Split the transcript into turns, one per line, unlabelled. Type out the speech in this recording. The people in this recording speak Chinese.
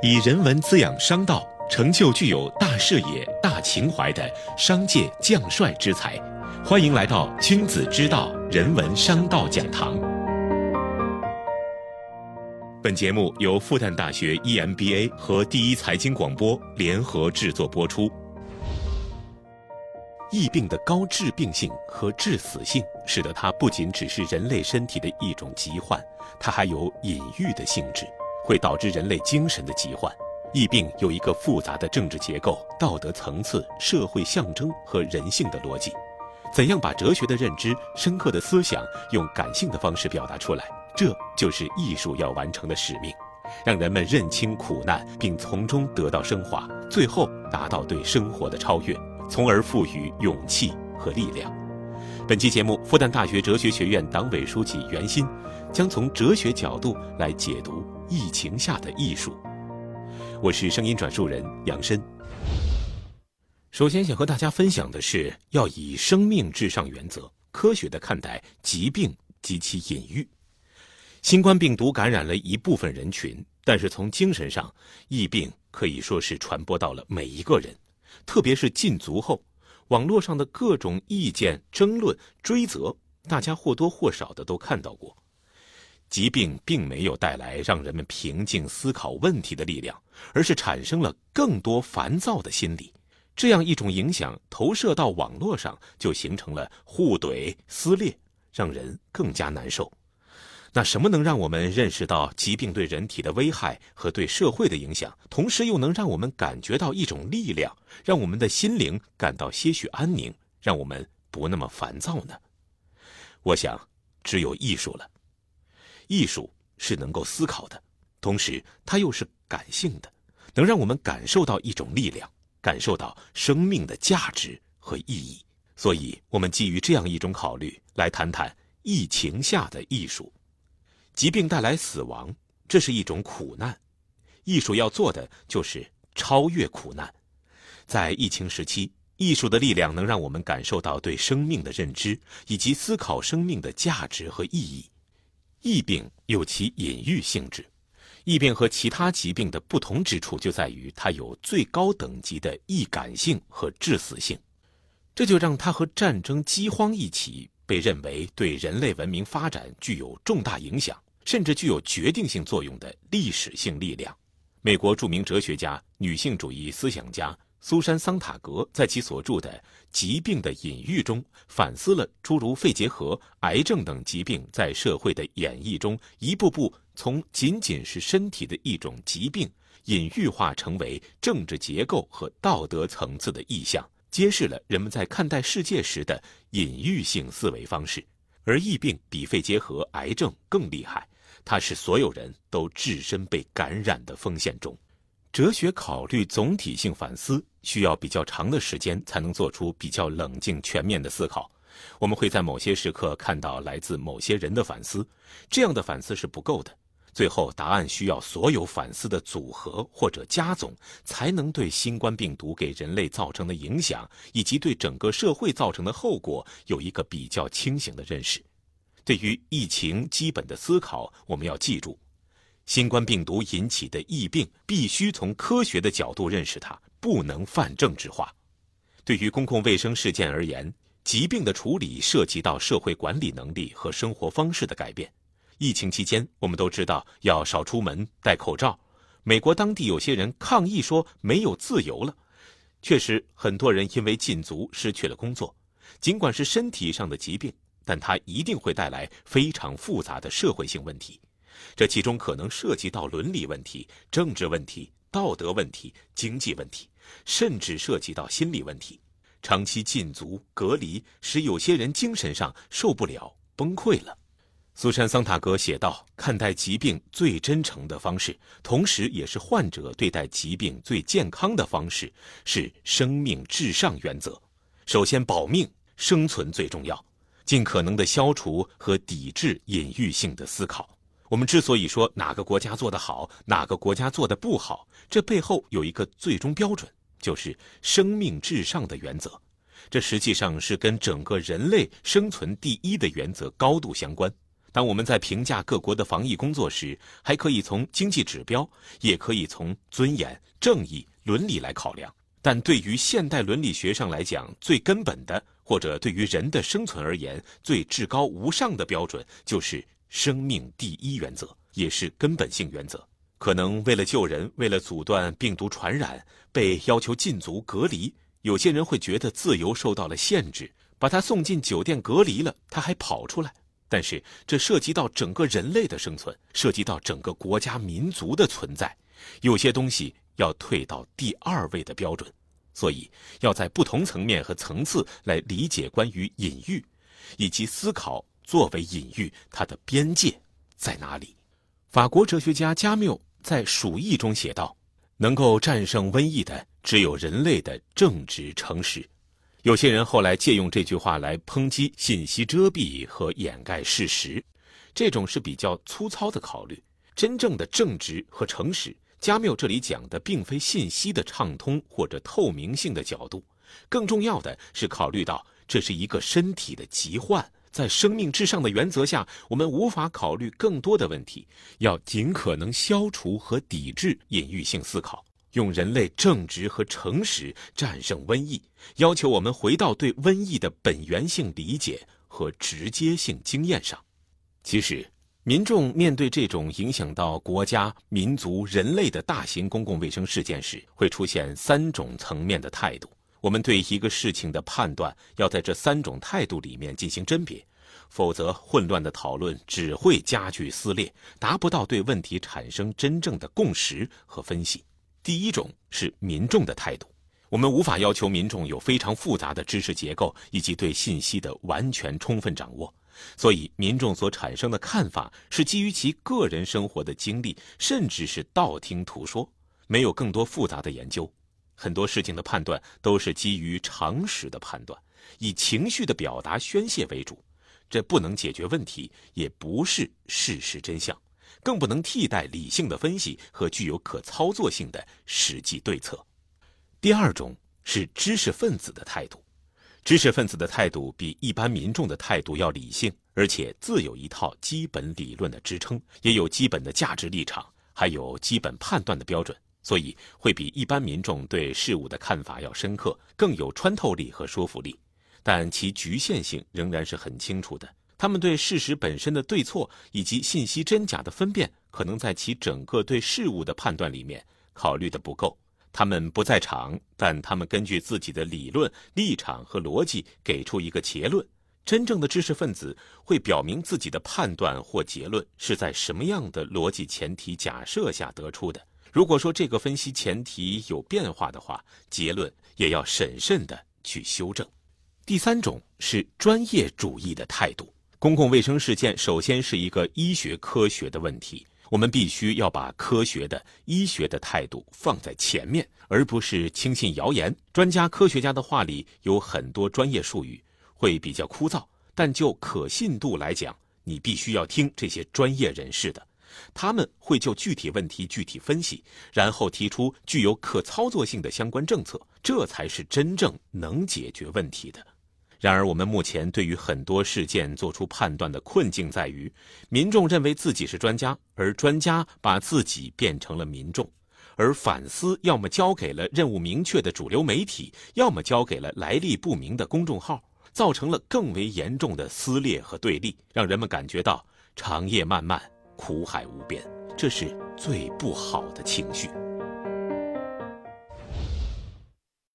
以人文滋养商道，成就具有大视野、大情怀的商界将帅之才。欢迎来到君子之道人文商道讲堂。本节目由复旦大学 EMBA 和第一财经广播联合制作播出。疫病的高致病性和致死性，使得它不仅只是人类身体的一种疾患，它还有隐喻的性质。会导致人类精神的疾患。疫病有一个复杂的政治结构、道德层次、社会象征和人性的逻辑。怎样把哲学的认知、深刻的思想用感性的方式表达出来，这就是艺术要完成的使命，让人们认清苦难，并从中得到升华，最后达到对生活的超越，从而赋予勇气和力量。本期节目，复旦大学哲学学院党委书记袁鑫将从哲学角度来解读疫情下的艺术。我是声音转述人杨申。首先想和大家分享的是，要以生命至上原则，科学的看待疾病及其隐喻。新冠病毒感染了一部分人群，但是从精神上，疫病可以说是传播到了每一个人，特别是禁足后。网络上的各种意见、争论、追责，大家或多或少的都看到过。疾病并没有带来让人们平静思考问题的力量，而是产生了更多烦躁的心理。这样一种影响投射到网络上，就形成了互怼、撕裂，让人更加难受。那什么能让我们认识到疾病对人体的危害和对社会的影响，同时又能让我们感觉到一种力量，让我们的心灵感到些许安宁，让我们不那么烦躁呢？我想，只有艺术了。艺术是能够思考的，同时它又是感性的，能让我们感受到一种力量，感受到生命的价值和意义。所以，我们基于这样一种考虑，来谈谈疫情下的艺术。疾病带来死亡，这是一种苦难。艺术要做的就是超越苦难。在疫情时期，艺术的力量能让我们感受到对生命的认知，以及思考生命的价值和意义。疫病有其隐喻性质。疫病和其他疾病的不同之处就在于它有最高等级的易感性和致死性，这就让它和战争、饥荒一起被认为对人类文明发展具有重大影响。甚至具有决定性作用的历史性力量。美国著名哲学家、女性主义思想家苏珊·桑塔格在其所著的《疾病的隐喻》中，反思了诸如肺结核、癌症等疾病在社会的演绎中，一步步从仅仅是身体的一种疾病，隐喻化成为政治结构和道德层次的意象，揭示了人们在看待世界时的隐喻性思维方式。而疫病比肺结核、癌症更厉害。它使所有人都置身被感染的风险中。哲学考虑总体性反思需要比较长的时间才能做出比较冷静全面的思考。我们会在某些时刻看到来自某些人的反思，这样的反思是不够的。最后，答案需要所有反思的组合或者加总，才能对新冠病毒给人类造成的影响以及对整个社会造成的后果有一个比较清醒的认识。对于疫情基本的思考，我们要记住，新冠病毒引起的疫病必须从科学的角度认识它，不能泛政治化。对于公共卫生事件而言，疾病的处理涉及到社会管理能力和生活方式的改变。疫情期间，我们都知道要少出门、戴口罩。美国当地有些人抗议说没有自由了。确实，很多人因为禁足失去了工作，尽管是身体上的疾病。但它一定会带来非常复杂的社会性问题，这其中可能涉及到伦理问题、政治问题、道德问题、经济问题，甚至涉及到心理问题。长期禁足隔离使有些人精神上受不了，崩溃了。苏珊·桑塔格写道：“看待疾病最真诚的方式，同时也是患者对待疾病最健康的方式，是生命至上原则。首先保命，生存最重要。”尽可能的消除和抵制隐喻性的思考。我们之所以说哪个国家做得好，哪个国家做得不好，这背后有一个最终标准，就是生命至上的原则。这实际上是跟整个人类生存第一的原则高度相关。当我们在评价各国的防疫工作时，还可以从经济指标，也可以从尊严、正义、伦理来考量。但对于现代伦理学上来讲，最根本的，或者对于人的生存而言最至高无上的标准，就是生命第一原则，也是根本性原则。可能为了救人，为了阻断病毒传染，被要求禁足隔离，有些人会觉得自由受到了限制，把他送进酒店隔离了，他还跑出来。但是这涉及到整个人类的生存，涉及到整个国家民族的存在，有些东西要退到第二位的标准，所以要在不同层面和层次来理解关于隐喻，以及思考作为隐喻它的边界在哪里。法国哲学家加缪在《鼠疫》中写道：“能够战胜瘟疫的，只有人类的正直诚实。”有些人后来借用这句话来抨击信息遮蔽和掩盖事实，这种是比较粗糙的考虑。真正的正直和诚实，加缪这里讲的并非信息的畅通或者透明性的角度，更重要的是考虑到这是一个身体的疾患，在生命至上的原则下，我们无法考虑更多的问题，要尽可能消除和抵制隐喻性思考。用人类正直和诚实战胜瘟疫，要求我们回到对瘟疫的本源性理解和直接性经验上。其实，民众面对这种影响到国家、民族、人类的大型公共卫生事件时，会出现三种层面的态度。我们对一个事情的判断，要在这三种态度里面进行甄别，否则混乱的讨论只会加剧撕裂，达不到对问题产生真正的共识和分析。第一种是民众的态度，我们无法要求民众有非常复杂的知识结构以及对信息的完全充分掌握，所以民众所产生的看法是基于其个人生活的经历，甚至是道听途说，没有更多复杂的研究。很多事情的判断都是基于常识的判断，以情绪的表达宣泄为主，这不能解决问题，也不是事实真相。更不能替代理性的分析和具有可操作性的实际对策。第二种是知识分子的态度，知识分子的态度比一般民众的态度要理性，而且自有一套基本理论的支撑，也有基本的价值立场，还有基本判断的标准，所以会比一般民众对事物的看法要深刻，更有穿透力和说服力。但其局限性仍然是很清楚的。他们对事实本身的对错以及信息真假的分辨，可能在其整个对事物的判断里面考虑的不够。他们不在场，但他们根据自己的理论、立场和逻辑给出一个结论。真正的知识分子会表明自己的判断或结论是在什么样的逻辑前提假设下得出的。如果说这个分析前提有变化的话，结论也要审慎的去修正。第三种是专业主义的态度。公共卫生事件首先是一个医学科学的问题，我们必须要把科学的医学的态度放在前面，而不是轻信谣言。专家科学家的话里有很多专业术语，会比较枯燥，但就可信度来讲，你必须要听这些专业人士的，他们会就具体问题具体分析，然后提出具有可操作性的相关政策，这才是真正能解决问题的。然而，我们目前对于很多事件做出判断的困境在于，民众认为自己是专家，而专家把自己变成了民众，而反思要么交给了任务明确的主流媒体，要么交给了来历不明的公众号，造成了更为严重的撕裂和对立，让人们感觉到长夜漫漫，苦海无边，这是最不好的情绪。